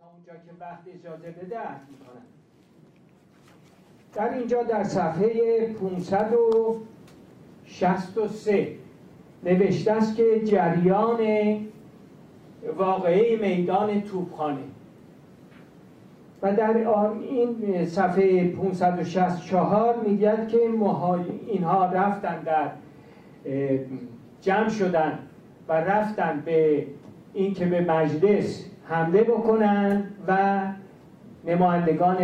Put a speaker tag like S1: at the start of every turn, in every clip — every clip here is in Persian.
S1: تا اونجا که وقت اجازه بده عرض می‌کنم. در اینجا در صفحه 563 نوشته است که جریان واقعی میدان توپخانه. و در این صفحه 564 میگد که اینها رفتن در جمع شدن و رفتن به اینکه به مجلس حمله بکنن و نمایندگان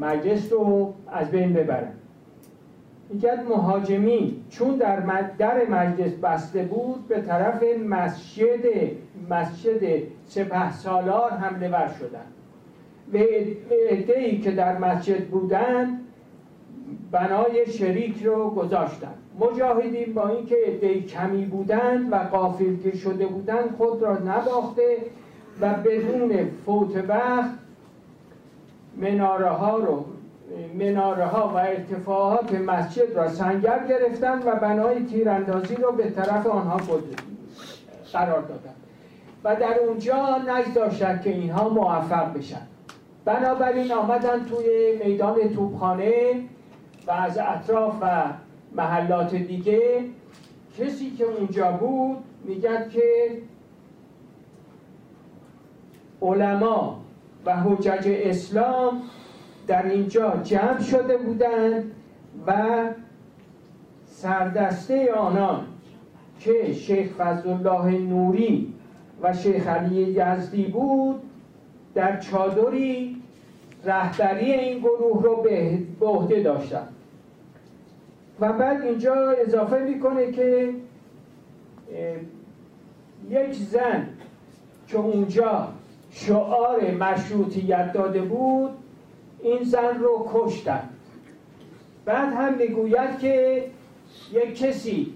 S1: مجلس رو از بین ببرن. میگد مهاجمین چون در در مجلس بسته بود به طرف مسجد مسجد سپه سالار حمله ور شدن. و ای که در مسجد بودند بنای شریک رو گذاشتند مجاهدین با اینکه عدهای کمی بودند و قافلگیر شده بودند خود را نباخته و بدون فوت وقت مناره ها رو مناره ها و ارتفاعات مسجد را سنگر گرفتند و بنای تیراندازی را به طرف آنها قرار دادند و در اونجا نگذاشتند که اینها موفق بشن. بنابراین آمدن توی میدان توپخانه و از اطراف و محلات دیگه. کسی که اونجا بود میگد که علما و حجج اسلام در اینجا جمع شده بودند و سردسته آنان که شیخ فضلالله نوری و شیخ علی یزدی بود در چادری رهبری این گروه رو به عهده داشتن و بعد اینجا اضافه می‌کنه که یک زن که اونجا شعار مشروطیت داده بود این زن رو کشتن. بعد هم می‌گوید که یک کسی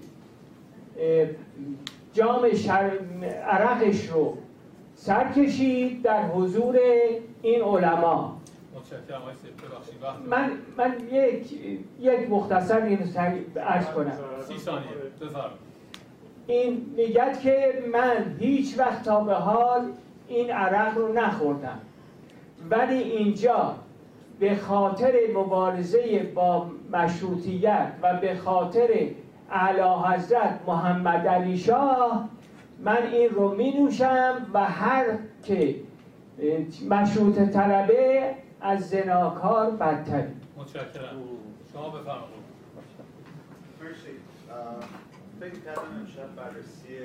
S1: جام شر... عرقش رو سر کشید در حضور این علما. من, من یک, یک مختصر این عرض کنم.
S2: سی ثانیه
S1: این میگد که من هیچ وقت تا به حال این عرق رو نخوردم ولی اینجا به خاطر مبارزه با مشروطیت و به خاطر اعلی حضرت محمد علی شاه من این رو می نوشم و هر که مشروط طلبه از زناکار بدتری.
S2: متشکرم. شما بفرمایید.
S3: مرسی. فکر کردم امشب بررسی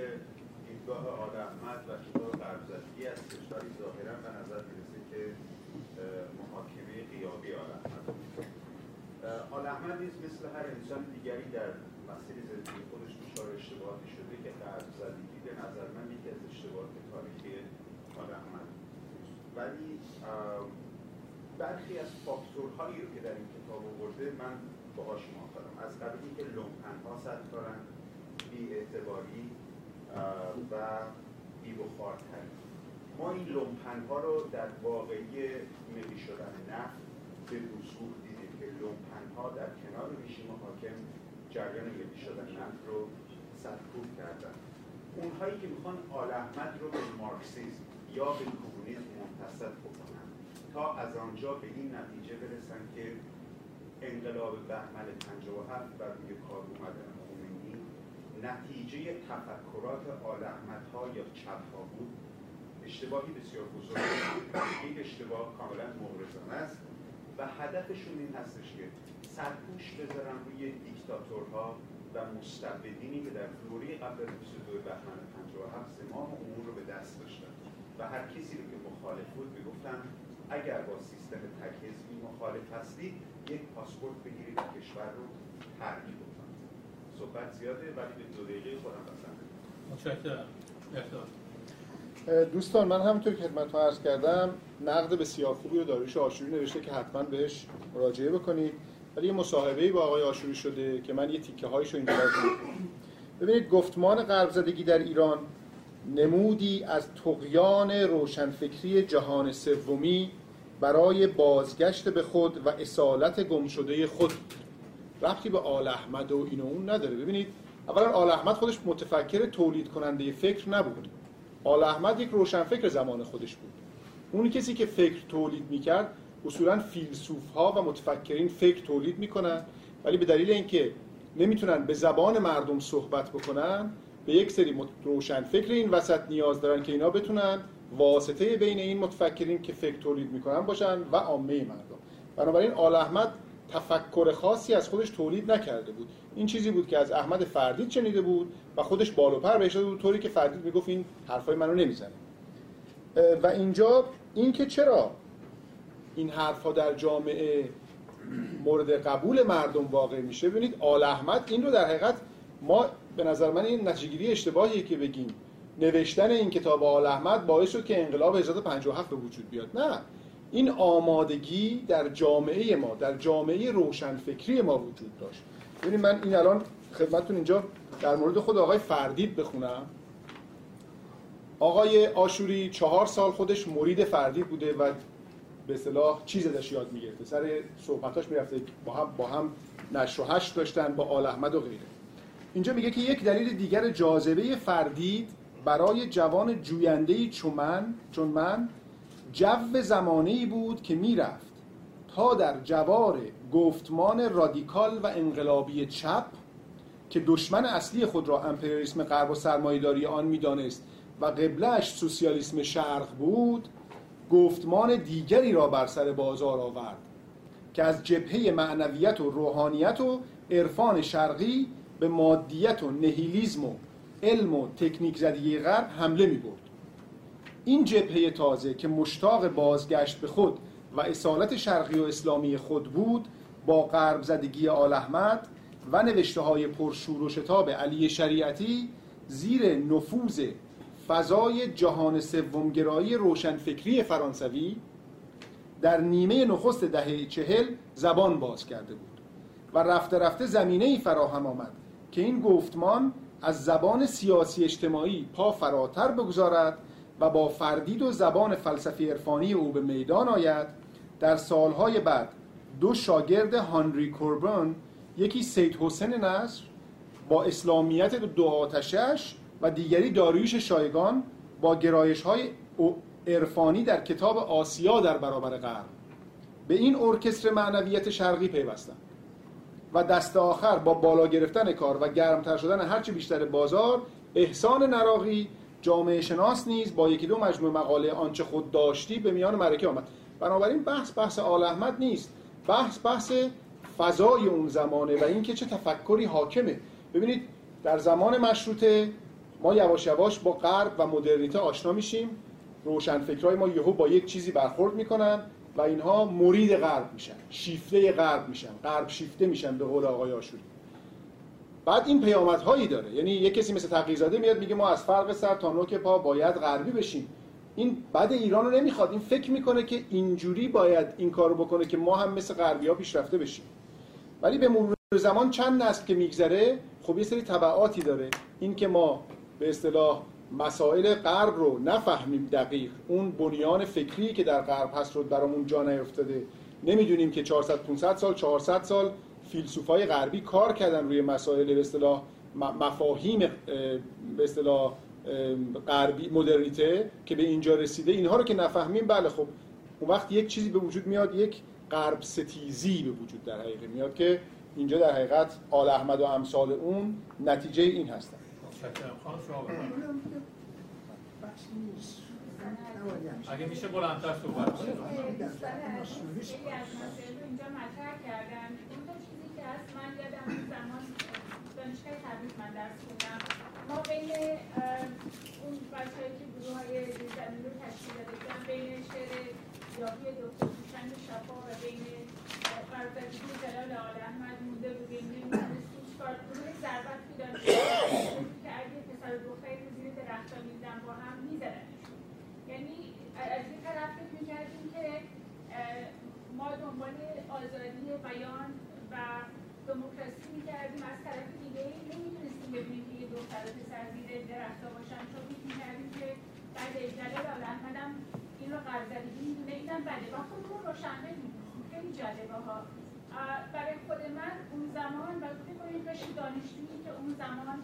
S3: دیدگاه آل احمد و کتاب قربزدگی از کشوری ظاهرا به نظر می‌رسه که محاکمه قیابی آل احمد آل احمد نیز مثل هر انسان دیگری در مسیر زندگی خودش دچار اشتباهاتی شده که غربزدگی به نظر من یکی از اشتباهات تاریخی آل احمد ولی برخی از فاکتورهایی رو که در این کتاب آورده من باهاش موافقم. از قبیل که لومپن ها دارن بی اعتباری و بی بخارتری ما این لومپن ها رو در واقعی ملی شدن نفت به وضوح دیدیم که لومپن ها در کنار رژیم حاکم جریان ملی شدن نفت رو سرکوب کردن. اونهایی که می‌خوان آل احمد رو به مارکسیسم یا به کمونیسم منتصب بکنن تا از آنجا به این نتیجه برسن که انقلاب بهمن 57 و روی کار اومدن نتیجه تفکرات آل ها یا چپ ها بود. اشتباهی بسیار بزرگ این اشتباه کاملا مغرضانه است و هدفشون این هستش که سرپوش بذارن روی دیکتاتورها و مستبدینی که در دوره قبل از 22 بهمن 57 زمام امور رو به دست داشتن. و هر کسی رو که مخالف بود می‌گفتن اگر با سیستم تک مخالف هستید یک پاسپورت بگیرید و کشور رو ترک بکنید صحبت زیاده ولی به دو دقیقه خودم بسنده
S2: متشکرم.
S4: دوستان من همونطور که خدمتتون عرض کردم نقد بسیار خوبی رو داریوش آشوری نوشته که حتما بهش مراجعه بکنید. ولی یه مصاحبه‌ای با آقای آشوری شده که من یه تیکه هایشو اینجا ببینید گفتمان غرب زدگی در ایران نمودی از تقیان روشنفکری جهان سومی برای بازگشت به خود و اصالت گمشده خود. ربطی به آل احمد و این و اون نداره. ببینید اولا آل احمد خودش متفکر تولید کننده فکر نبود. آل احمد یک روشنفکر زمان خودش بود. اون کسی که فکر تولید می‌کرد اصولا فیلسوف ها و متفکرین فکر تولید می‌کنن ولی به دلیل اینکه نمی‌تونن به زبان مردم صحبت بکنن به یک سری روشن فکر این وسط نیاز دارن که اینا بتونن واسطه بین این متفکرین که فکر تولید می‌کنن باشن و عامه مردم. بنابراین آل احمد تفکر خاصی از خودش تولید نکرده بود. این چیزی بود که از احمد فردید شنیده بود و خودش بالو پر بهش بود. طوری که فردید می‌گفت این حرفای منو نمی‌زنه. و اینجا این که چرا این حرفها در جامعه مورد قبول مردم واقع میشه ببینید آل احمد این رو در حقیقت ما به نظر من این نتیجهگیری اشتباهیه که بگیم. نوشتن این کتاب آل احمد باعث شد که انقلاب 1357 به وجود بیاد. نه. این آمادگی در جامعه ما در جامعه روشنفکری ما وجود داشت. ببینید من این الان خدمتتون اینجا در مورد خود آقای فردید بخونم. آقای آشوری چهار سال خودش مرید فردید بوده و به اصطلاح چیز ازش یاد می‌گرفته. سر صحبتاش می‌رفته با هم با هم نشر و هشت داشتن با آل احمد و غیره. اینجا میگه که یک دلیل دیگر جاذبه فردید برای جوان جوینده چون من چون من جو زمانه بود که می‌رفت تا در جوار گفتمان رادیکال و انقلابی چپ که دشمن اصلی خود را امپریالیسم غرب و سرمایه‌داری آن می‌دانست و قبلش سوسیالیسم شرق بود گفتمان دیگری را بر سر بازار آورد که از جبهه معنویت و روحانیت و عرفان شرقی به مادیت و نهیلیزم و علم و تکنیک زدگی غرب حمله می. این جبهه تازه که مشتاق بازگشت به خود و اصالت شرقی و اسلامی خود بود با غرب زدگی آل احمد و نوشته های پرشور و شتاب علی شریعتی زیر نفوذ فضای جهان سومگرایی روشنفکری فرانسوی در نیمه نخست دهه چهل زبان باز کرده بود و رفته رفته زمینه ای فراهم آمد که این گفتمان از زبان سیاسی اجتماعی پا فراتر بگذارد و با فردید و زبان فلسفی عرفانی او به میدان آید در سالهای بعد دو شاگرد هانری کوربن یکی سید حسین نصر با اسلامیت دو آتشش و دیگری داریوش شایگان با گرایش های عرفانی در کتاب آسیا در برابر غرب. به این ارکستر معنویت شرقی پیوستند. و دست آخر با بالا گرفتن کار و گرمتر شدن هرچی بیشتر بازار احسان نراقی جامعه شناس نیز با یکی دو مجموعه مقاله آنچه خود داشتی به میان مرکه آمد. بنابراین بحث بحث آل احمد نیست. بحث بحث فضای اون زمانه و اینکه چه تفکری حاکمه. ببینید در زمان مشروطه ما یواش یواش با غرب و مدرنیته آشنا میشیم. روشنفکرای ما یهو با یک چیزی برخورد می‌کنن و اینها مرید غرب میشن شیفته غرب میشن غرب شیفته میشن به قول آقای آشوری. بعد این پیامدهایی داره. یعنی یک کسی مثل تقیزاده میاد میگه ما از فرق سر تا نوک پا باید غربی بشیم. این بعد ایران رو نمی‌خواد. این فکر می‌کنه که اینجوری باید این کارو بکنه که ما هم مثل غربی ها پیشرفته بشیم. ولی به مرور زمان چند نسل که میگذره خب یه سری تبعاتی داره. این که ما به اصطلاح مسائل غرب رو نفهمیم دقیق. اون بنیان فکری که در غرب هست رو برامون جا نیفتاده. نمی‌دونیم که 400 500 سال 400 سال فیلسوفای غربی کار کردن روی مسائل به اصطلاح مفاهیم به اصطلاح غربی مدرنیته که به اینجا رسیده اینها رو که نفهمیم بله خب اون وقت یک چیزی به وجود میاد یک غرب ستیزی به وجود در حقیقت میاد که اینجا در حقیقت آل احمد و امثال اون نتیجه این هستن.
S2: اگه میشه بلندتر صحبت کنید
S5: اینجا مطرح کردن. که از من یادم زمان دانشگاه تبریز من درس خوندم. ما بین اون بچه‌ای که گروه های زمین رو تشکیل داده بودن بین شعر یاهی دکتر سوشن شفا و بین فرزدگی جلال آل احمد مونده بودیم. نمی‌دونستیم چیکار گروه ضربت بودن که اگه پسر دختری رو زیر درختا میدن با هم میزدنشون. یعنی از این طرف فکر می‌کردیم که ما دنبال آزادی بیان و دموکراسی می‌کردیم از طرف دیگه نمی‌تونستیم ببینیم که یه دختر و پسر زیر درختا باشن چون فکر می‌کردیم که بعد جلال آل احمدم این رو قرضدگی می‌دونه دیدم بله و خودمون روشنه می‌دونیم خیلی جالبه ها. برای خود من اون زمان و فکر کنید داشتی دانشجویی که اون زمان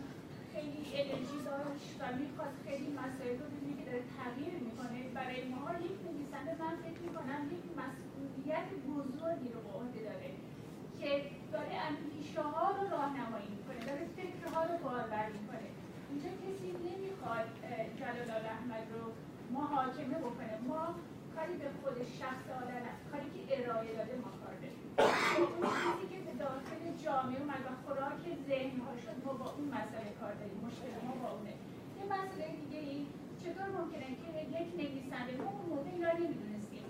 S5: خیلی انرژی داشت و می‌خواست خیلی مسائل رو ببینی که داره تغییر می‌کنه. برای ما یک نویسنده من فکر می‌کنم یک مسئولیت بزرگی رو به عهده داره که داره اندیشه ها رو راهنمایی می‌کنه داره فکرها رو بارور می‌کنه. اینجا کسی نمی‌خواد جلال احمد رو محاکمه بکنه ما کاری به خود شخص آدم کاری که ارائه داده ما کار داریم. اون چیزی که به داخل جامعه اومد و خوراک ذهن ها شد ما با اون مسئله کار داریم. مشکل ما با اونه. یه مسئله دیگه ای چطور ممکنه که یک نویسنده ما اون موقع اینا نمی‌دونستیم.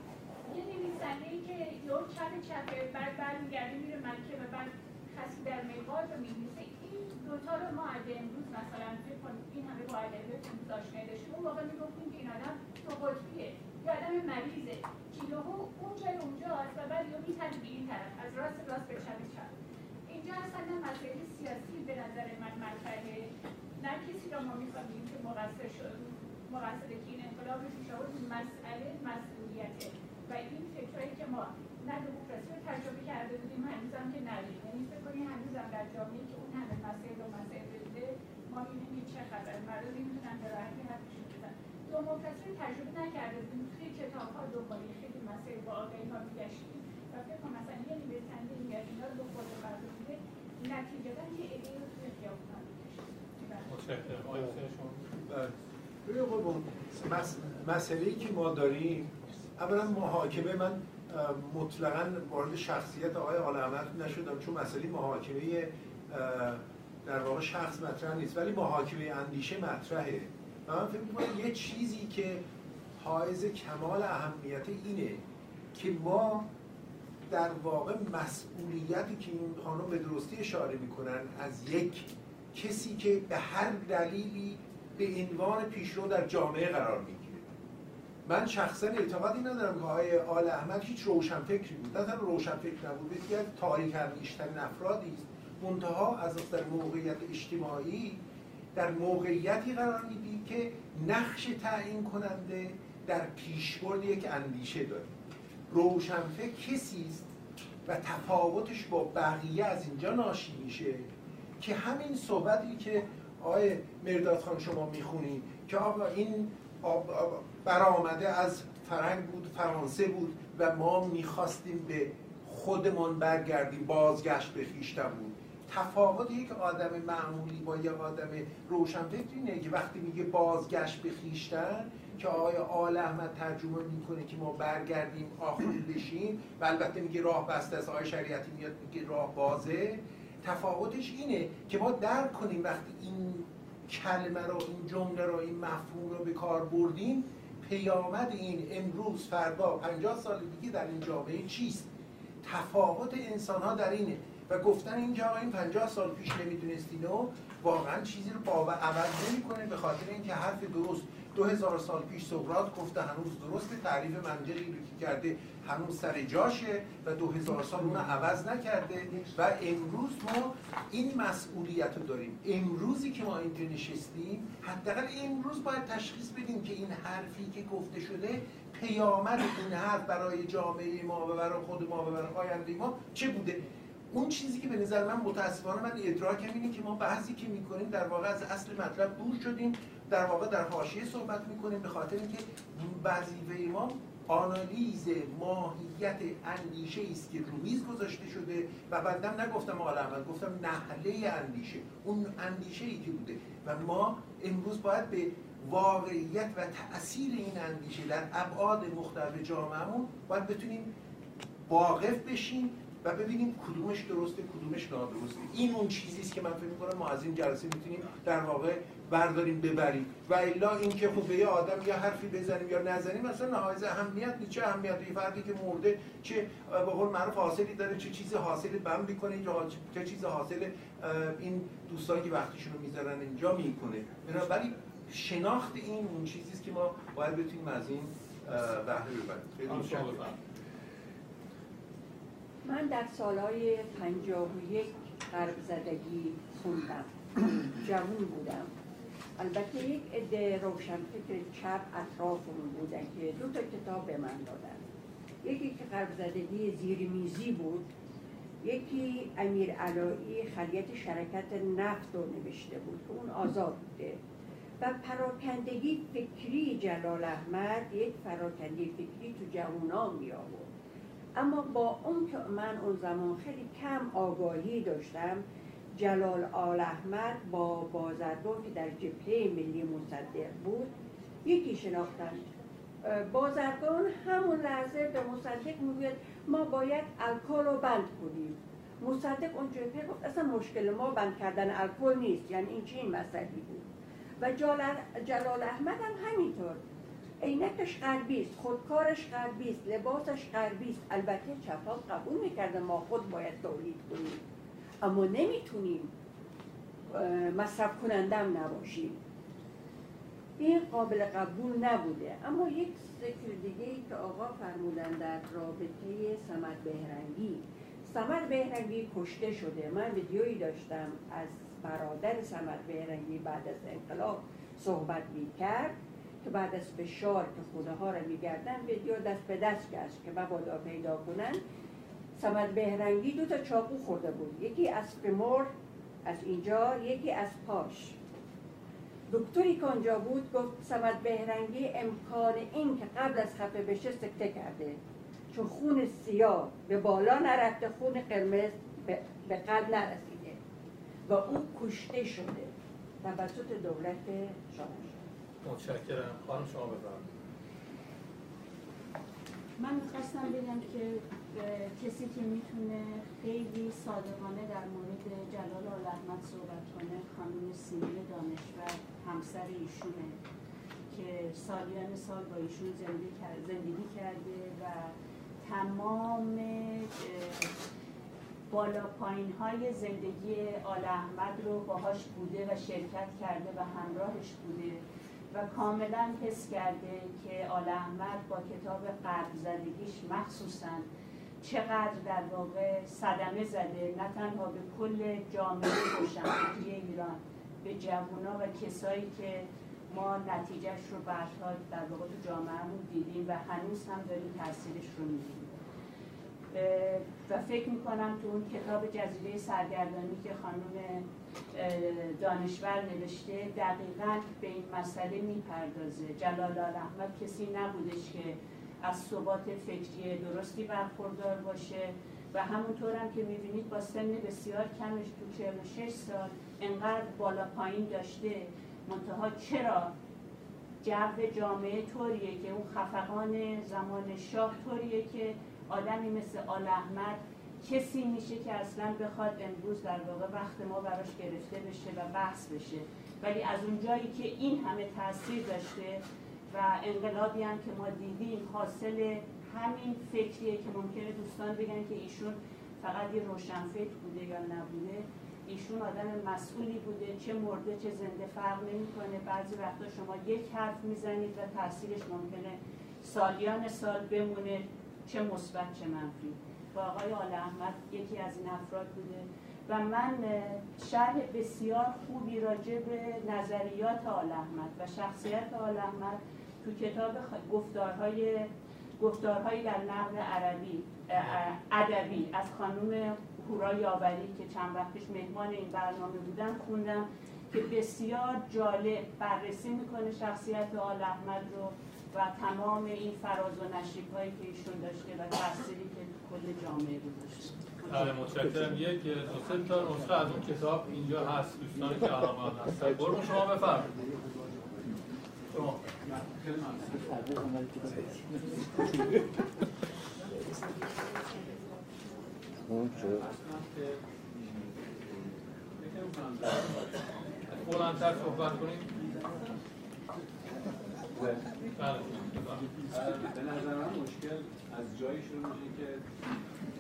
S5: یه نویسنده ای که یه چپ چپه بعد برمیگرده میره مکه و بعد کسی در میوار رو این دوتا رو ما اگه امروز مثلا این همه با ادبیات امروز آشنایی داشتیم اون موقع می‌گفتیم که این آدم دو قطبیه یه آدم مریضه. که یهو اون جای اونجاست و بعد یهو میپره به این طرف. از راست راست به چپ چپ. اینجا اصلا مسئله سیاسی به نظر من مطرحه. نه کسی را ما می‌خوایم که مقصر شد مقصر که این انقلاب پیش آورد. مسئله مسئولیته. و این فکرهایی که ما نه دموکراسی رو تجربه کرده بودیم هنوزم که نداریم. یعنی فکر کنید هنوزم در جامعه که اون همه مسائل و مسائل بوده ما می‌بینیم چه خبر. مردم نمی‌تونن به راحتی حرفشون بزن دموکراسی رو تجربه نکرده بودیم. توی کتاب ها دنبال خیلی مسائل با آگاهی ها میگشتیم. و فکر کنم مثلا یه نویسنده میاد اینا رو به خود مردم میده نتیجتا یه ایده رو توی خیابون ها
S6: مسئله که ما داریم اولا محاکمه من مطلقا وارد شخصیت آقای آل احمد نشدم چون مسئله محاکمه در واقع شخص مطرح نیست ولی محاکمه اندیشه مطرحه. و من فکر می‌کنم یه چیزی که حائز کمال اهمیت اینه که ما در واقع مسئولیتی که این خانم به درستی اشاره می‌کنن از یک کسی که به هر دلیلی به عنوان پیشرو در جامعه قرار می‌گیره. من شخصا اعتقادی ندارم که آقای آل احمد هیچ روشنفکری بود. نه تنها روشنفکر نبود از تاریک اندیشترین افرادی است. منتها از در موقعیت اجتماعی در موقعیتی قرار میدی که نقش تعیین کننده در پیشبرد یک اندیشه داره روشنفکر کسی است و تفاوتش با بقیه از اینجا ناشی میشه که همین صحبتی که آقای مرداد خان شما می‌خونید که آقا این برآمده از فرنگ بود فرانسه بود و ما می‌خواستیم به خودمان برگردیم بازگشت به خیشتن بود. تفاوت یک آدم معمولی با یک آدم روشنفکر اینه که وقتی میگه بازگشت به خیشتن که آقای آل احمد ترجمه می‌کنه که ما برگردیم آخری بشیم و البته میگه راه بسته است آقای شریعتی میاد میگه راه بازه. تفاوتش اینه که ما درک کنیم وقتی این کلمه رو این جمله رو این مفهوم رو به کار بردیم پیامد این امروز فردا 50 سال دیگه در این جامعه چیست؟ تفاوت انسان ها در اینه. و گفتن اینجا این 50 سال پیش نمی‌دونستین و واقعا چیزی رو باور عوض نمی‌کنه به خاطر اینکه حرف درست دو هزار سال پیش سقراط گفته هنوز درست تعریف منطقی رو که کرده هنوز سر جاشه و دو هزار سال اون عوض نکرده و امروز ما این مسئولیت رو داریم. امروزی که ما اینجا نشستیم حداقل امروز باید تشخیص بدیم که این حرفی که گفته شده پیامد این حرف برای جامعه ما و برای خود ما و برای آینده ما چه بوده. اون چیزی که به نظر من متاسفانه من ادراکم اینه که ما بحثی که می‌کنیم در واقع از اصل مطلب دور شدیم. در واقع در حاشیه صحبت می‌کنیم به خاطر اینکه وظیفه ما آنالیز ماهیت اندیشه است که رو میز گذاشته شده و بعدم نگفتم عالم گفتم نحله اندیشه. اون اندیشه ای که بوده. و ما امروز باید به واقعیت و تاثیر این اندیشه در ابعاد مختلف جامعهمون باید بتونیم واقف بشیم ببینیم کدومش درسته کدومش نادرسته. این اون چیزی است که من فکر می‌کنم ما از این جلسه می‌تونیم در واقع برداریم ببریم. و الا اینکه خب یه آدم یا حرفی بزنیم یا نزنیم مثلا نهایت اهمیت چه اهمیت یه فردی که مرده چه به قول معروف حاصلی داره چه چیزی حاصل بم می‌کنه چه چیز حاصل این دوستانی که وقتشون رو می‌ذارن اینجا می‌کنه. بنابراین شناخت این اون چیزی است که ما باید بتونیم از این بهره ببریم.
S7: من در سالهای پنجاه و یک زدگی خوندم. جوون بودم. البته یک عده روشنفکر چپ اطرافمون بودن که دو تا کتاب به من دادن. یکی که غرب زدگی زیر میزی بود یکی امیر علایی خریت شرکت نفت رو نوشته بود که اون آزاد بوده. و پراکندگی فکری جلال احمد یک پراکندگی فکری تو جوانان می آورد اما با اون که من اون زمان خیلی کم آگاهی داشتم جلال آل احمد با بازرگان که در جبهه ملی مصدق بود یکی شناختن. بازرگان همون لحظه به مصدق می‌گوید ما باید الکل رو بند کنیم. مصدق اون جبهه گفت اصلا مشکل ما بند کردن الکل نیست. یعنی این چه این مسئله بود؟ و جلال احمد هم همینطور. عینکش غربی است خودکارش غربی است لباسش غربی است البته چپاق قبول می‌کرده ما خود باید تولید کنیم. اما نمی‌تونیم مصرف کنندم نباشیم. این قابل قبول نبوده. اما یک ذکر دیگه ای که آقا فرمودن در رابطه سمت بهرنگی. سمت بهرنگی کشته شده. من ویدیویی داشتم از برادر سمت بهرنگی بعد از انقلاب صحبت می کرد که بعد از فشار که خونه ها رو میگردن ویدیو دست به دست گشت که مبادا پیدا کنن. سمت بهرنگی دو تا چاقو خورده بود. یکی از فمور از اینجا یکی از پاش. دکتری که آنجا بود گفت سمت بهرنگی امکان این که قبل از خفه بشه سکته کرده. چون خون سیاه به بالا نرفته خون قرمز به قلب نرسیده و او کشته شده. توسط دولت شاهنشاه.
S2: متشکرم. خانم شما بفرمایید.
S8: من می‌خواستم بگم که کسی که می‌تونه خیلی صادقانه در مورد جلال آل احمد صحبت کنه خانم سیمین دانشور همسر ایشونه که سالیان سال با ایشون زندگی کرده و تمام بالا پایین های زندگی آل احمد رو باهاش بوده و شرکت کرده و همراهش بوده. و کاملا حس کرده که آل احمد با کتاب قرب زدگیش مخصوصا چقدر در واقع صدمه زده نه تنها به کل جامعه روشنفکری ایران به جوونا و کسایی که ما نتیجهش رو بعدها در واقع تو جامعهمون دیدیم و هنوز هم داریم تاثیرش رو میدیم و فکر می‌کنم تو اون کتاب جزیره سرگردانی که خانم دانشور نوشته دقیقا به این مسئله می‌پردازه. جلال احمد کسی نبودش که از ثبات فکری درستی برخوردار باشه. و همونطور هم که می‌بینید با سن بسیار کمش تو 46 سال انقدر بالا پایین داشته. منتها چرا؟ جو جامعه طوریه که اون خفقان زمان شاه طوریه که آدمی مثل آل احمد کسی میشه که اصلا بخواد امروز در واقع وقت ما براش گرفته بشه و بحث بشه. ولی از اون جایی که این همه تاثیر داشته و انقلابی هم که ما دیدیم حاصل همین فکریه که ممکنه دوستان بگن که ایشون فقط یه روشنفکر بوده یا نبوده. ایشون آدم مسئولی بوده چه مرده چه زنده فرق نمی‌کنه. بعضی وقتا شما یک حرف می‌زنید و تاثیرش ممکنه سالیان سال بمونه چه مثبت چه منفی. با آقای آل احمد یکی از این افراد بوده. و من شرح بسیار خوبی راجع به نظریات آل احمد و شخصیت آل احمد تو کتاب گفتارهای گفتارهایی در نقد عربی ادبی از خانم هورا یاوری که چند وقتش مهمان این برنامه بودم خوندم که بسیار جالب بررسی می‌کنه شخصیت آل احمد رو و تمام این فراز و نشیب هایی که ایشون داشته و تأثیری که کل
S2: بله متشکرم. یک دو سه تا نسخه از اون کتاب اینجا هست. دوستانی که علاقه هستن. برو شما بفرمایید. شما. بلندتر صحبت کنیم.
S9: به نظر من مشکل از جایی شروع میشه که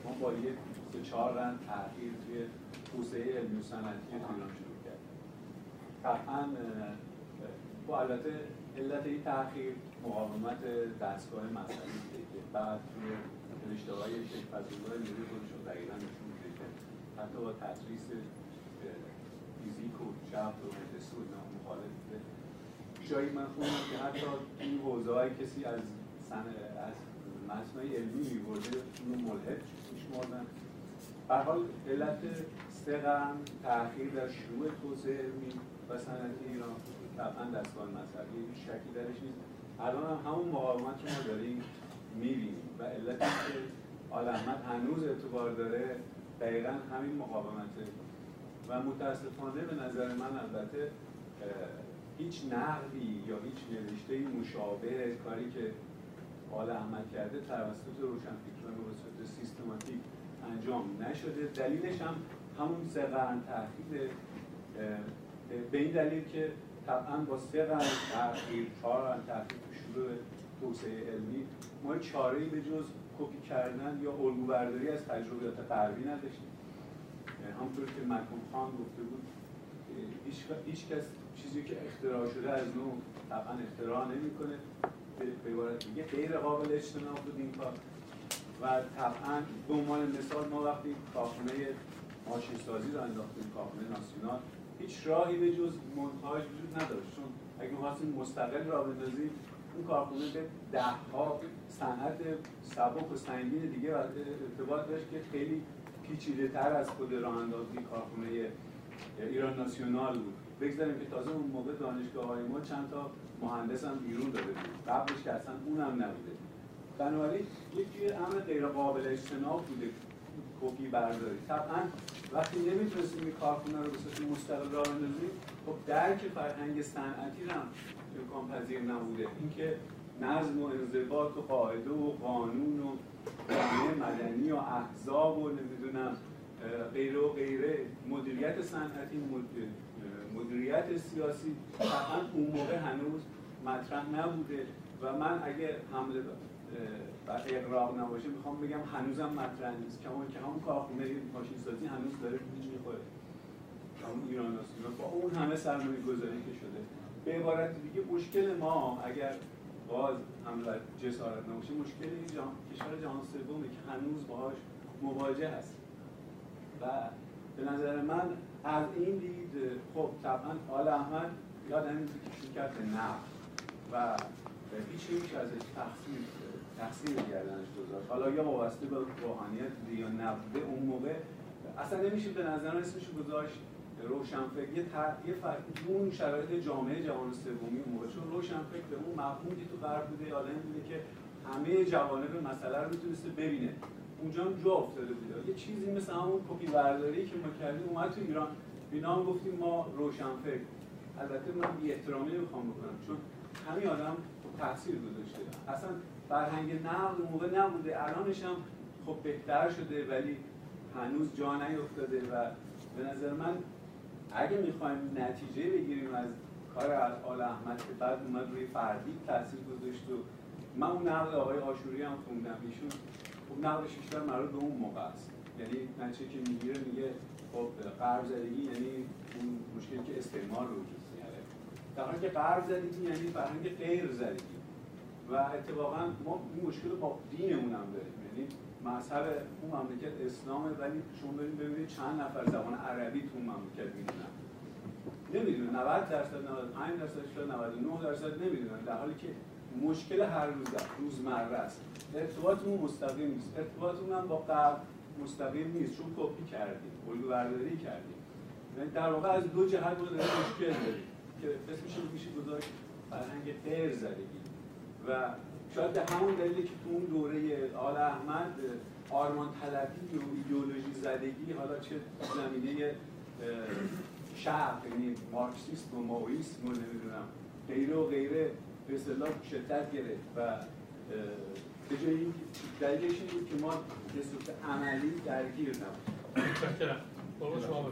S9: ما با یه سه چهار رند تغییر توی توسعه علمی و صنعتی ایران شروع کردیم قطعا با البته علت این تاخیر مقاومت دستگاه بوده که بعد توی رشته های شکل پذیرگاه نیروی خودش رو دقیقا نشون میده که حتی با تدریس فیزیک و جبر و هندسه و مخالف جایی من خوندم که حتی این حوزه های کسی از سن از متنای علمی میبرده اونو ملحد میشمردن به حال علت سه قرن تأخیر در شروع توسعه علمی و صنعتی ایران طبعا دستگاه مذهبی شکی درش نیست. الان هم همون مقاومت که ما داریم می‌بینیم و علت که آل هنوز اعتبار داره دقیقا همین مقاومته. و متاسفانه به نظر من البته هیچ نقدی یا هیچ نوشته مشابه کاری که آل احمد کرده توسط روشنفکران به صورت سیستماتیک انجام نشده. دلیلش هم همون سه قرن تحقیل به این دلیل که طبعا با سه قرن تحقیل چهار قرن تحقیل شروع توسعه علمی ما چاره به جز کپی کردن یا الگو برداری از تجربیات غربی نداشتیم. همطور که مکون خان گفته بود هیچ کس چیزی که اختراع شده از نو طبعا اختراع نمی‌کنه. به عبارت دیگه غیر قابل اجتناب بود این کار. و طبعا به عنوان مثال ما وقتی کارخونه ماشین سازی رو انداختیم کارخونه ناسیونال هیچ راهی به جز منتاج وجود نداشت. چون اگه می‌خواستیم مستقل را بندازیم اون کارخونه به ده ها صنعت سبک و سنگین دیگه ارتباط داشت که خیلی پیچیده تر از خود راه اندازی کارخونه ایران ناسیونال بود. بگذاریم که تازه اون موقع دانشگاه های ما چند تا مهندس هم بیرون داده بود. قبلش که اصلا اونم نبوده. بنابراین یک جوی امر غیر قابل اجتناب بوده کپی برداری. طبعا وقتی نمی‌تونستیم این کارخونه رو به مستقل راه بندازیم خب درک فرهنگ صنعتی هم امکان پذیر نبوده. اینکه نظم و انضباط و قاعده و قانون و مدنی و احزاب و نمی‌دونم غیره و غیره. مدیریت صنعتی مدیریت سیاسی طبعا اون موقع هنوز مطرح نبوده. و من اگه حمله و اقراق نباشه می‌خوام بگم هنوزم مطرح نیست. کما که همون کارخونه ماشین سازی هنوز داره پیش می‌خوره. همون ایران با اون همه سرمایه گذاری که شده. به عبارت دیگه مشکل ما اگر باز حمله جسارت نباشه مشکل جان... کشور جهان سومه که هنوز باهاش مواجه هست. و به نظر من از این دید خب طبعا آل احمد یادم میاد که شرکت نه و هیچ هیچ ازش تقصیر تقصیر گردنش گذاشت. حالا یا وابسته به روحانیت یا نبوده اون موقع اصلا نمیشه به نظر اسمش گذاشت روشنفکر. یه یه فرق اون شرایط جامعه جهان سومی اون موقع. چون روشنفکر به اون مفهومی تو غرب بوده آدم بوده که همه جوانب مسئله رو می‌تونسته ببینه. اونجا هم جا افتاده بود. یه چیزی مثل همون کپی برداری که ما کردیم اومد تو ایران. بینا هم گفتیم ما روشنفکر البته من بی احترامی نمی‌خوام بکنم چون همین آدم تاثیر گذاشته. اصلا فرهنگ نقد موقع نبوده الانش هم خب بهتر شده ولی هنوز جا نیفتاده و به نظر من اگه می‌خوایم نتیجه بگیریم از کار آل احمد که بعد اومد روی فردی تاثیر گذاشت و من اون نقل آقای آشوری هم خوندم. ایشون نقلش بیشتر مربوط به اون موقع است. یعنی نتیجه که می‌گیره میگه خب غرب زدگی یعنی اون مشکلی که استعمار رو وجود میاره. در حالی که غرب زدگی یعنی فرهنگ غیر زدگی. و اتفاقا ما این مشکل با دینمون هم داریم. یعنی مذهب اون مملکت اسلامه ولی شما برید ببینید چند نفر زبان عربی تو مملکت می‌دونن. نمی‌دونن 90 درصد 95 درصد شاید 99 درصد نمی‌دونن در حالی که مشکل هر روز روزمره است. ارتباطمون مستقیم نیست. ارتباطمون هم با غرب مستقیم نیست. چون کپی کردیم. الگو برداری کردیم. یعنی در واقع از دو جهت ما داریم مشکل داریم. که اسمش رو میشه گذاشت فرهنگ غیر زدگی. و شاید به همون دلیلی که تو اون دوره آل احمد آرمان طلبی و ایدئولوژی زدگی حالا چه زمینه شرق یعنی مارکسیسم و ماویسم و نمی‌دونم غیره و غیره به اصطلاح شدت گرفت و به جای این دلیلش این بود که ما به صورت عملی درگیر نبود
S2: متشکرم. بابا شما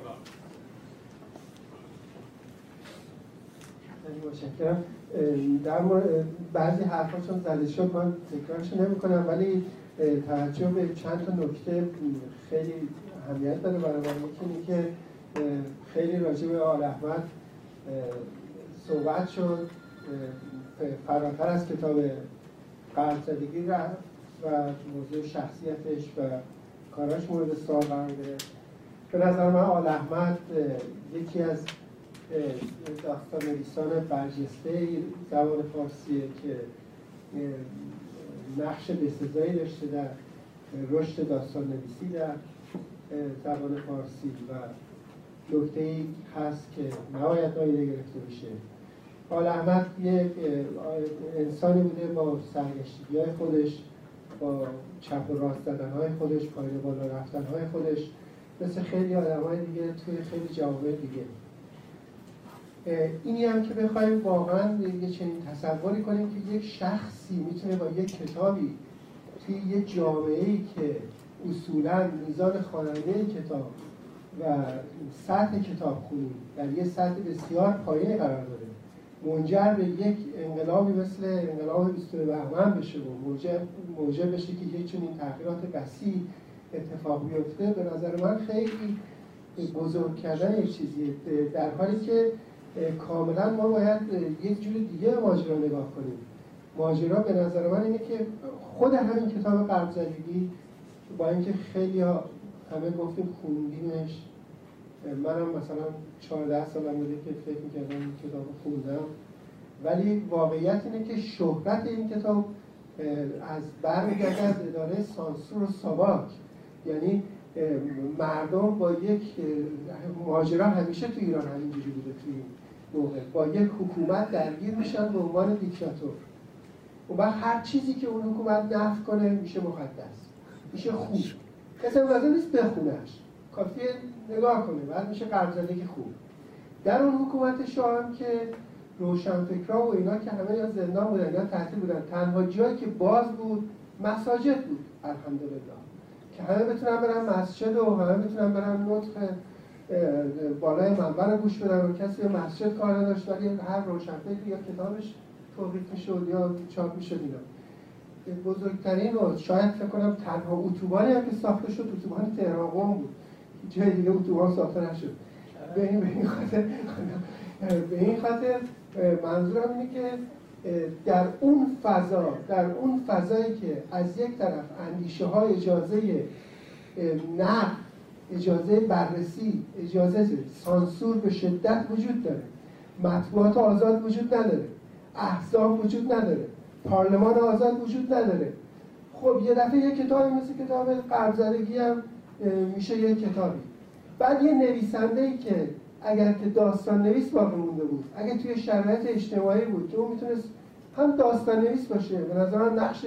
S10: متشکرم. در مورد بعضی حرفاتون زده شد من تکرارش نمی کنم ولی توجه به چند تا نکته خیلی اهمیت داره برای من. یکی که خیلی راجع به آل احمد صحبت شد فراتر از کتاب قرضدگی رفت و موضوع شخصیتش و کاراش مورد سوال قرار گرفت. به نظر من آل احمد یکی از داستان نویسان برجسته زبان فارسیه که نقش بسزایی داشته در رشد داستان نویسی در زبان فارسی و نکته ای هست که نباید نایده گرفته بشه. آل احمد یک انسانی بوده با سرگشتگی های خودش با چپ و راست زدن های خودش پایین بالا رفتن های خودش. مثل خیلی آدم های دیگه توی خیلی جوامع دیگه. اینی هم که بخوایم واقعا یه چنین تصوری کنیم که یک شخصی می‌تونه با یک کتابی توی یه جامعه ای که اصولا میزان خواننده کتاب و سطح کتاب خونی در یه سطح بسیار پایین قرار داره. منجر به یک انقلابی مثل انقلاب 22 بهمن بشه و موجب بشه که یک چنین تغییرات وسیع اتفاق بیفته به نظر من خیلی بزرگ کردن یک چیزیه. در حالی که کاملا ما باید یک جور دیگه ماجرا نگاه کنیم. ماجرا به نظر من اینه که خود همین کتاب قرب با اینکه خیلی ها همه گفتیم خوندیمش. منم مثلا 14 سالم بوده که فکر می‌کردم این کتاب خوندم. ولی واقعیت اینه که شهرت این کتاب از برمیگرده از اداره سانسور و ساواک. یعنی مردم با یک ماجرا همیشه تو ایران همینجوری بوده توی موقع. با یک حکومت درگیر میشن به عنوان دیکتاتور. و هر چیزی که اون حکومت نفت کنه میشه مقدس میشه خوب. کسی لازم نیست بخونش کافیه نگاه کنه. بعد میشه قرض خوب. در اون حکومت شاه هم که روشنفکرا و اینا که همه یا زندان بودن یا تعطیل بودن تنها جایی که باز بود مساجد بود الحمدلله. که همه بتونن برن مسجد و همه بتونن برن نطق بالای منبر گوش بدن و کسی به مسجد کار نداشت ولی هر روشنفکر یا کتابش توقیف می‌شد یا چاپ می‌شد اینا. بزرگترین و شاید فکر کنم تنها اتوبانی هم که ساخته شد اتوبان تهران بود. جای دیگه اتوبان ساخته نشد. به این خاطر به این خاطر منظورم اینه که در اون فضا در اون فضایی که از یک طرف اندیشه های اجازه نه اجازه بررسی اجازه سانسور به شدت وجود داره. مطبوعات آزاد وجود نداره. احزاب وجود نداره. پارلمان آزاد وجود نداره. خب یه دفعه یه کتابی مثل کتاب قرضدگی هم میشه یه کتابی. بعد یه نویسنده ای که اگر که داستان نویس باقی مونده بود اگر توی شرایط اجتماعی بود که اون می‌تونست هم داستان نویس باشه به نظر من نقش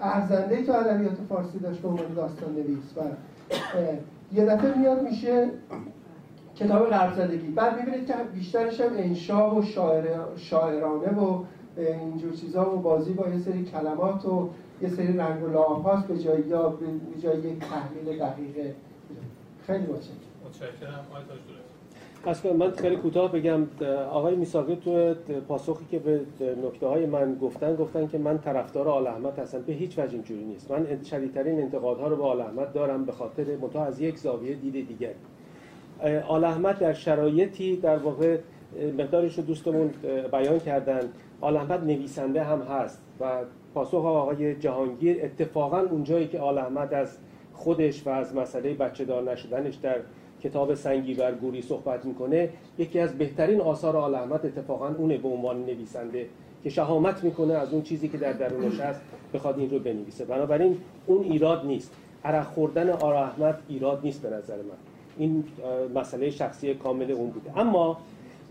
S10: ارزنده تو ادبیات فارسی داشت به عنوان داستان نویس. و یه دفعه میاد میشه کتاب قرضدگی بعد می‌بینید که بیشترش هم انشا و شاعر شاعرانه و اینجور چیزا و بازی با یه سری کلمات و یه سری رنگ و لعاب به جای یا به جای یک تحلیل دقیقه خیلی متشکرم.
S2: متشکرم. آقای
S11: من خیلی کوتاه بگم. آقای میساقی تو پاسخی که به نکته های من گفتن گفتن که من طرفدار آل احمد هستم. به هیچ وجه اینجوری نیست. من شدیدترین انتقادها رو به آل احمد دارم به خاطر متا از یک زاویه دید دیگر آل احمد در شرایطی در واقع مقدارش رو دوستمون بیان کردن. آل نویسنده هم هست و پاسخ آقای جهانگیر اتفاقا اونجایی که آل احمد از خودش و از مسئله بچه دار نشدنش در کتاب سنگی بر گوری صحبت می‌کنه یکی از بهترین آثار آل احمد اتفاقا اونه به عنوان نویسنده که شهامت می‌کنه از اون چیزی که در درونش هست بخواد این رو بنویسه. بنابراین اون ایراد نیست. عرق خوردن آل احمد ایراد نیست به نظر من. این مسئله شخصی کامل اون بوده. اما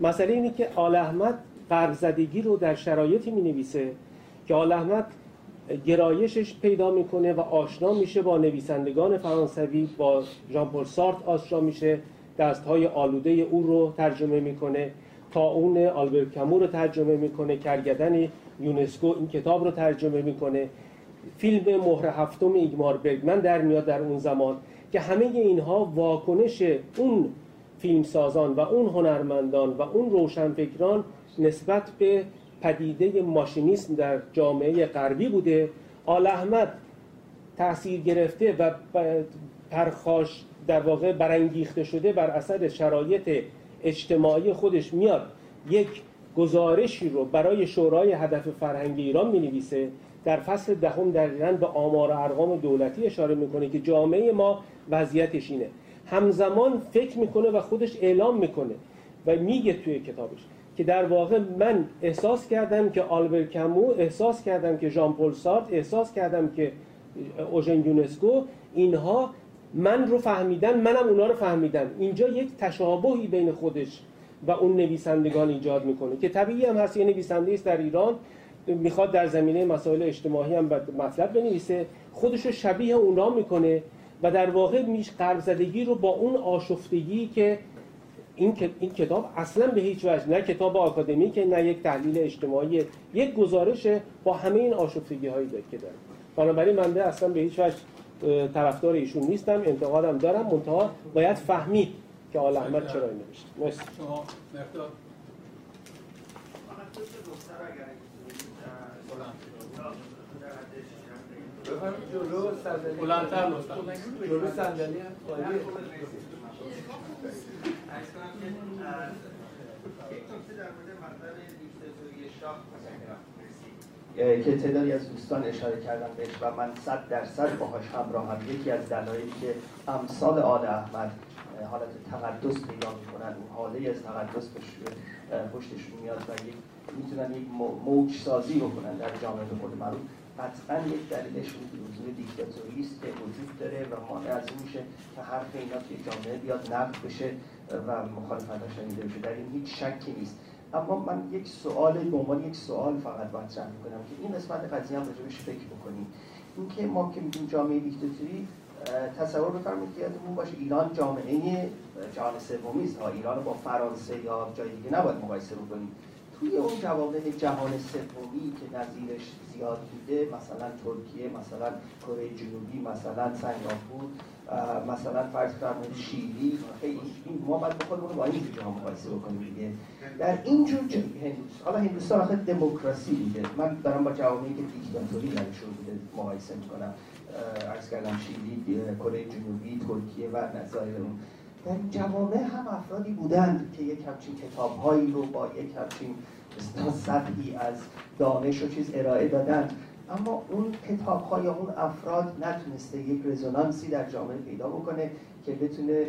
S11: مسئله اینه که آل احمد قرضدگی رو در شرایطی می نویسه که آل احمد گرایشش پیدا می‌کنه و آشنا میشه با نویسندگان فرانسوی با ژان پل سارت آشنا میشه دستهای آلوده او رو ترجمه می‌کنه تا اون آلبرت کمو رو ترجمه می‌کنه کرگدن یونسکو این کتاب رو ترجمه می‌کنه. فیلم مهر هفتم ایگمار برگمن در میاد در اون زمان که همه اینها واکنش اون فیلمسازان و اون هنرمندان و اون روشنفکران نسبت به پدیده ماشینیسم در جامعه غربی بوده. آل احمد تاثیر گرفته و پرخاش در واقع برانگیخته شده بر اثر شرایط اجتماعی خودش میاد. یک گزارشی رو برای شورای هدف فرهنگ ایران می نویسه در فصل دهم دقیقا به آمار و ارقام دولتی اشاره می‌کنه که جامعه ما وضعیتش اینه. همزمان فکر می‌کنه و خودش اعلام می‌کنه و میگه توی کتابش. که در واقع من احساس کردم که آلبر کمو احساس کردم که ژان پل سارت احساس کردم که اوژن یونسکو اینها من رو فهمیدن منم اونا رو فهمیدم اینجا یک تشابهی بین خودش و اون نویسندگان ایجاد می‌کنه که طبیعی هم هست. یه نویسنده است در ایران می‌خواد در زمینه مسائل اجتماعی هم مطلب بنویسه. خودش رو شبیه اونا می‌کنه و در واقع میش قرب زدگی رو با اون آشفتگی که این, این کتاب اصلا به هیچ وجه نه کتاب آکادمیکه نه یک تحلیل اجتماعی یک گزارشه با همه این آشفتگی هایی که داره. بنابراین من اصلا به هیچ وجه طرفدار ایشون نیستم انتقادم دارم. منتها باید فهمید که آل احمد چرا این نوشته. مرسی. شما
S1: جلو صندلی.
S2: بلندتر
S1: جلو صندلی.
S12: که تعدادی از دوستان اشاره کردن بهش و من صد درصد باهاش همراهم یکی از دلایلی که امثال آل احمد حالت تقدس پیدا می‌کنن اون حاله از تقدس پشتشون میاد و یک می‌تونن یک موج سازی بکنن در جامعه خود معروف. قطعا یک دلیلش حضور دیکتاتوری است که وجود داره و مانع از این میشه که حرف اینا توی جامعه بیاد نقد بشه و مخالفت شنیده بشه. در این هیچ شکی نیست. اما من یک سوال به عنوان یک سوال فقط مطرح می‌کنم که این قسمت قضیه هم راجبش فکر بکنیم اینکه ما که میگیم جامعه دیکتاتوری تصور بفرمایید که یادمون باشه ایران جامعه جهان سومی است ایران با فرانسه یا جای دیگه نباید مقایسه بکنیم توی اون جوامع جهان سومی که نظیرش زیاد بوده مثلا ترکیه مثلا کره جنوبی مثلا سنگاپور مثلا فرض فرمایید شیلی خیلی ما باید رو با این جا مقایسه بکنیم دیگه. در این جور حالا هندوستان آخه دموکراسی بوده من دارم با جوامعی که دیکتاتوری درشون بوده مقایسه می‌کنم. عرض کردم شیلی کره جنوبی ترکیه و نظایر اون. در جوامع هم افرادی بودند که یک همچین کتابهایی رو با یک همچین سطحی از دانش و چیز ارائه دادند. اما اون کتاب یا اون افراد نتونسته یک رزونانسی در جامعه پیدا بکنه که بتونه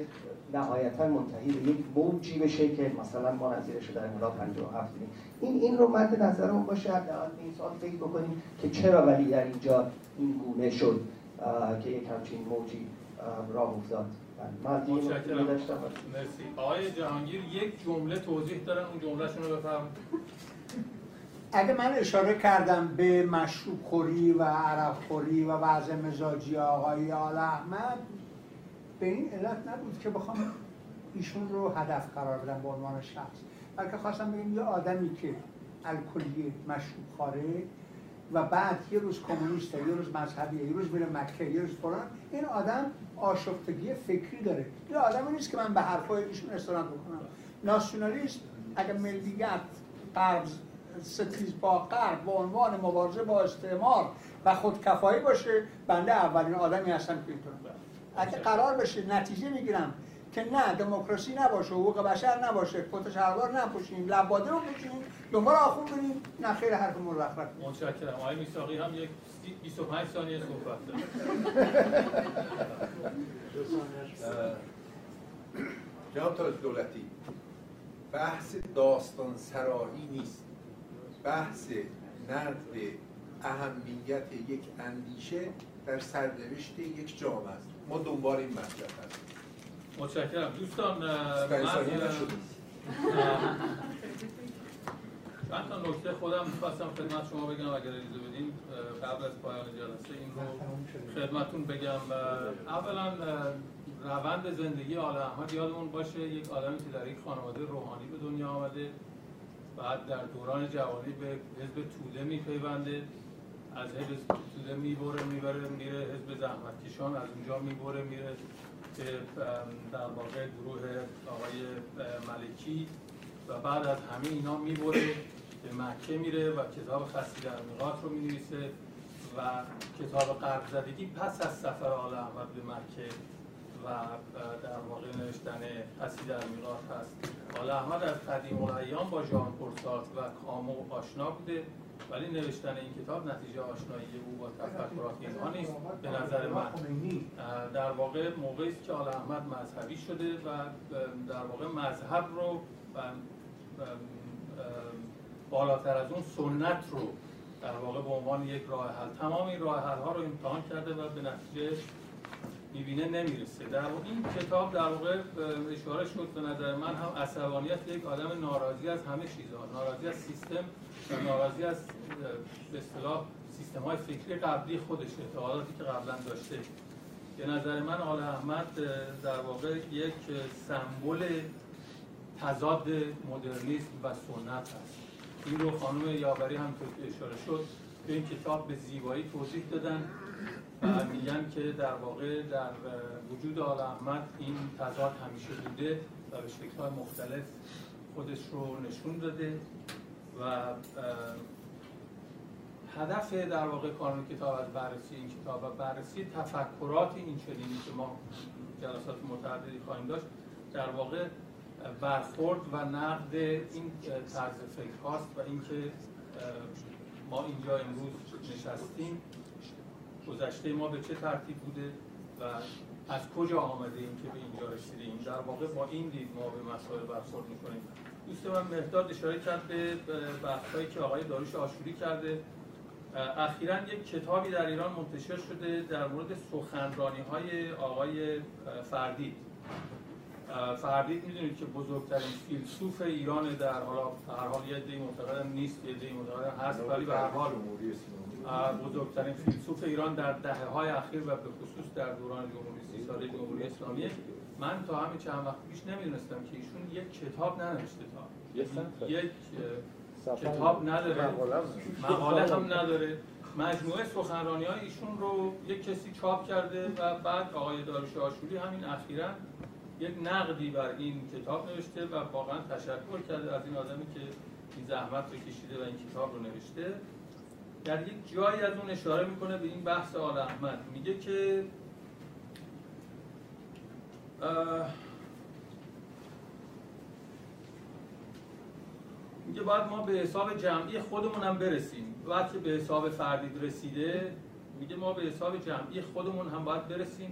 S12: نهایتا منتهی به یک موجی بشه که مثلا ما نظیرش در انقلاب 57 دیدیم این این رو مد نظرمون باشه حداقل این سوال فکر بکنیم که چرا ولی در اینجا این گونه شد که یک همچین موجی راه افتاد.
S2: متشکرم. مرسی. آقای جهانگیر یک جمله توضیح دارن اون جملهشون رو بفرمایید.
S6: اگه من اشاره کردم به مشروب خوری و عرب خوری و وضع مزاجی آقای آل احمد به این علت نبود که بخوام ایشون رو هدف قرار بدم به عنوان شخص بلکه خواستم بگم یه آدمی که الکلی مشروب خاره و بعد یه روز کمونیست یه روز مذهبی یه روز میره مکه یه روز فلان. این آدم آشفتگی فکری داره. یه آدمی نیست که من به حرفای ایشون استناد بکنم. ناسیونالیست اگه ملیت قرض ستیز با غرب به عنوان مبارزه با استعمار و خودکفایی باشه بنده اولین آدمی هستم که اینطور. اگه قرار بشه نتیجه می‌گیرم که نه دموکراسی نباشه حقوق بشر نباشه کت شلوار نپوشیم لباده رو بچینیم دنبال آخون بریم نه خیر حرف مرخص
S2: متشکرم. آقای میساقی هم یک 25 ثانیه صحبت داره.
S6: جناب تاج دولتی بحث داستان سرایی نیست. بحث نقد اهمیت یک اندیشه در سرنوشت یک جامعه است. ما دنبال این مطلب هستیم.
S2: متشکرم. دوستان چند تا نکته خودم می‌خواستم خدمت شما بگم اگر اجازه بدین. قبل از پایان جلسه این رو خدمتون بگم. اولا روند زندگی آل احمد یادمون باشه یک آدمی که در یک خانواده روحانی به دنیا آمده بعد در دوران جوانی به حزب توده میپیونده از حزب توده می‌بره می‌بره میره حزب زحمتکشان از اونجا می‌بره میره که در واقع گروه آقای ملکی و بعد از همه اینا می‌بره به مکه میره و کتاب خستی در میقات رو می‌نویسه و کتاب قرب زدگی پس از سفر آل احمد به مکه و در واقع نوشتن خستی در میقات هست. آل احمد از قدیم الایام با ژان و کامو آشنا بوده. ولی نوشتن این کتاب نتیجه آشنایی او با تفکرات اینها نیست. به نظر من. در واقع موقعی است که آل احمد مذهبی شده و در واقع مذهب رو و بالاتر از اون سنت رو در واقع به عنوان یک راه حل تمام این راه حل ها رو امتحان کرده و به نتیجه می‌بینه نمی‌رسه. در این کتاب در واقع اشاره شد به نظر من هم عصبانیت یک آدم ناراضی از همه چیزها ناراضی از سیستم و ناراضی از به اصطلاح سیستم های فکری قبلی خودش اعتقاداتی که قبلا داشته. به نظر من آل احمد در واقع یک سمبل تضاد مدرنیسم و سنت هست این رو خانم یاوری هم اشاره شد به این کتاب به زیبایی توضیح دادن. میگن که در واقع در وجود آل احمد این تضاد همیشه بوده و به شکل‌های مختلف خودش رو نشون داده و هدف در واقع کانون کتاب از بررسی این کتاب و بررسی تفکرات این چنینی که ما جلسات متعددی خواهیم داشت در واقع برخورد و نقد این طرز فکر هاست و اینکه ما اینجا امروز نشستیم. گذشته ما به چه ترتیب بوده و از کجا آمده ایم که به اینجا رسیدیم؟ در واقع با این دید ما به مسائل برخورد می‌کنیم. دوست من مهداد اشاره کرد به بحثایی که آقای داروش آشوری کرده. اخیرا یک کتابی در ایران منتشر شده در مورد سخنرانی های آقای فردید فردید می‌دونید که بزرگترین فیلسوف ایران در حالا هر حال یه دی معتقدم نیست یه دی معتقدم هست ولی به هر حال بزرگترین فیلسوف ایران در دهه های اخیر و به خصوص در دوران جمهوری سی ساله جمهوری اسلامی من تا همین چند وقت پیش نمی‌دونستم که ایشون یک کتاب ننوشته تا. یک کتاب نداره. مقاله هم نداره. مجموعه سخنرانی های ایشون رو یک کسی چاپ کرده و بعد آقای داروش آشوری همین اخیرا یک نقدی بر این کتاب نوشته و واقعا تشکر کرده از این آدمی که این زحمت رو کشیده و این کتاب رو نوشته. در یک جایی از اون اشاره می‌کنه به این بحث آل احمد. میگه که میگه باید ما به حساب جمعی خودمون هم برسیم. وقتی به حساب فردید رسیده میگه ما به حساب جمعی خودمون هم باید برسیم.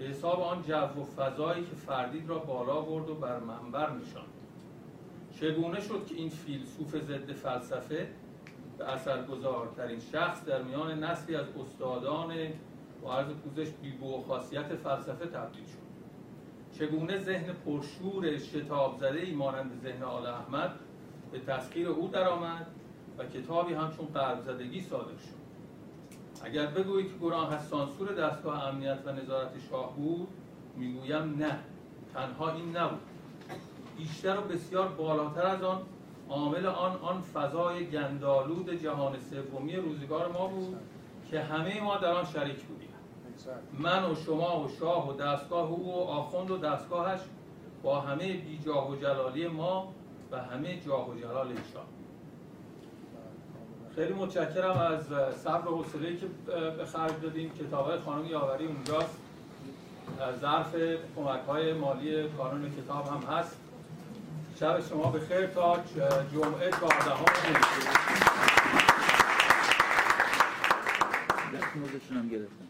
S2: به حساب آن جو و فضایی که فردید را بالا برد و بر منبر نشاند. چگونه شد که این فیلسوف ضد فلسفه به اثرگذارترین شخص در میان نسلی از استادان و عرض پوزش بیبو و خاصیت فلسفه تبدیل شد؟ چگونه ذهن پرشور شتاب زده ای مانند ذهن آل احمد به تسخیر او درآمد و کتابی همچون قلب زدگی صادر شد؟ اگر بگویید که گران هست سانسور دستگاه امنیت و نظارت شاه بود می‌گویم نه. تنها این نبود. بیشتر و بسیار بالاتر از آن عامل آن آن فضای گندالود جهان سومی روزگار ما بود که همه ما در آن شریک بودیم. من و شما و شاه و دستگاه او و آخوند و دستگاهش با همه بیجاه و جلالی ما و همه جاه و جلال ایشان. خیلی متشکرم از صبر و حوصله‌ای که به خرج دادیم کتاب خانم یاوری اونجاست. ظرف کمک های مالی کانون کتاب هم هست. شب شما به خیر تا جمعه 14 هم گرفتم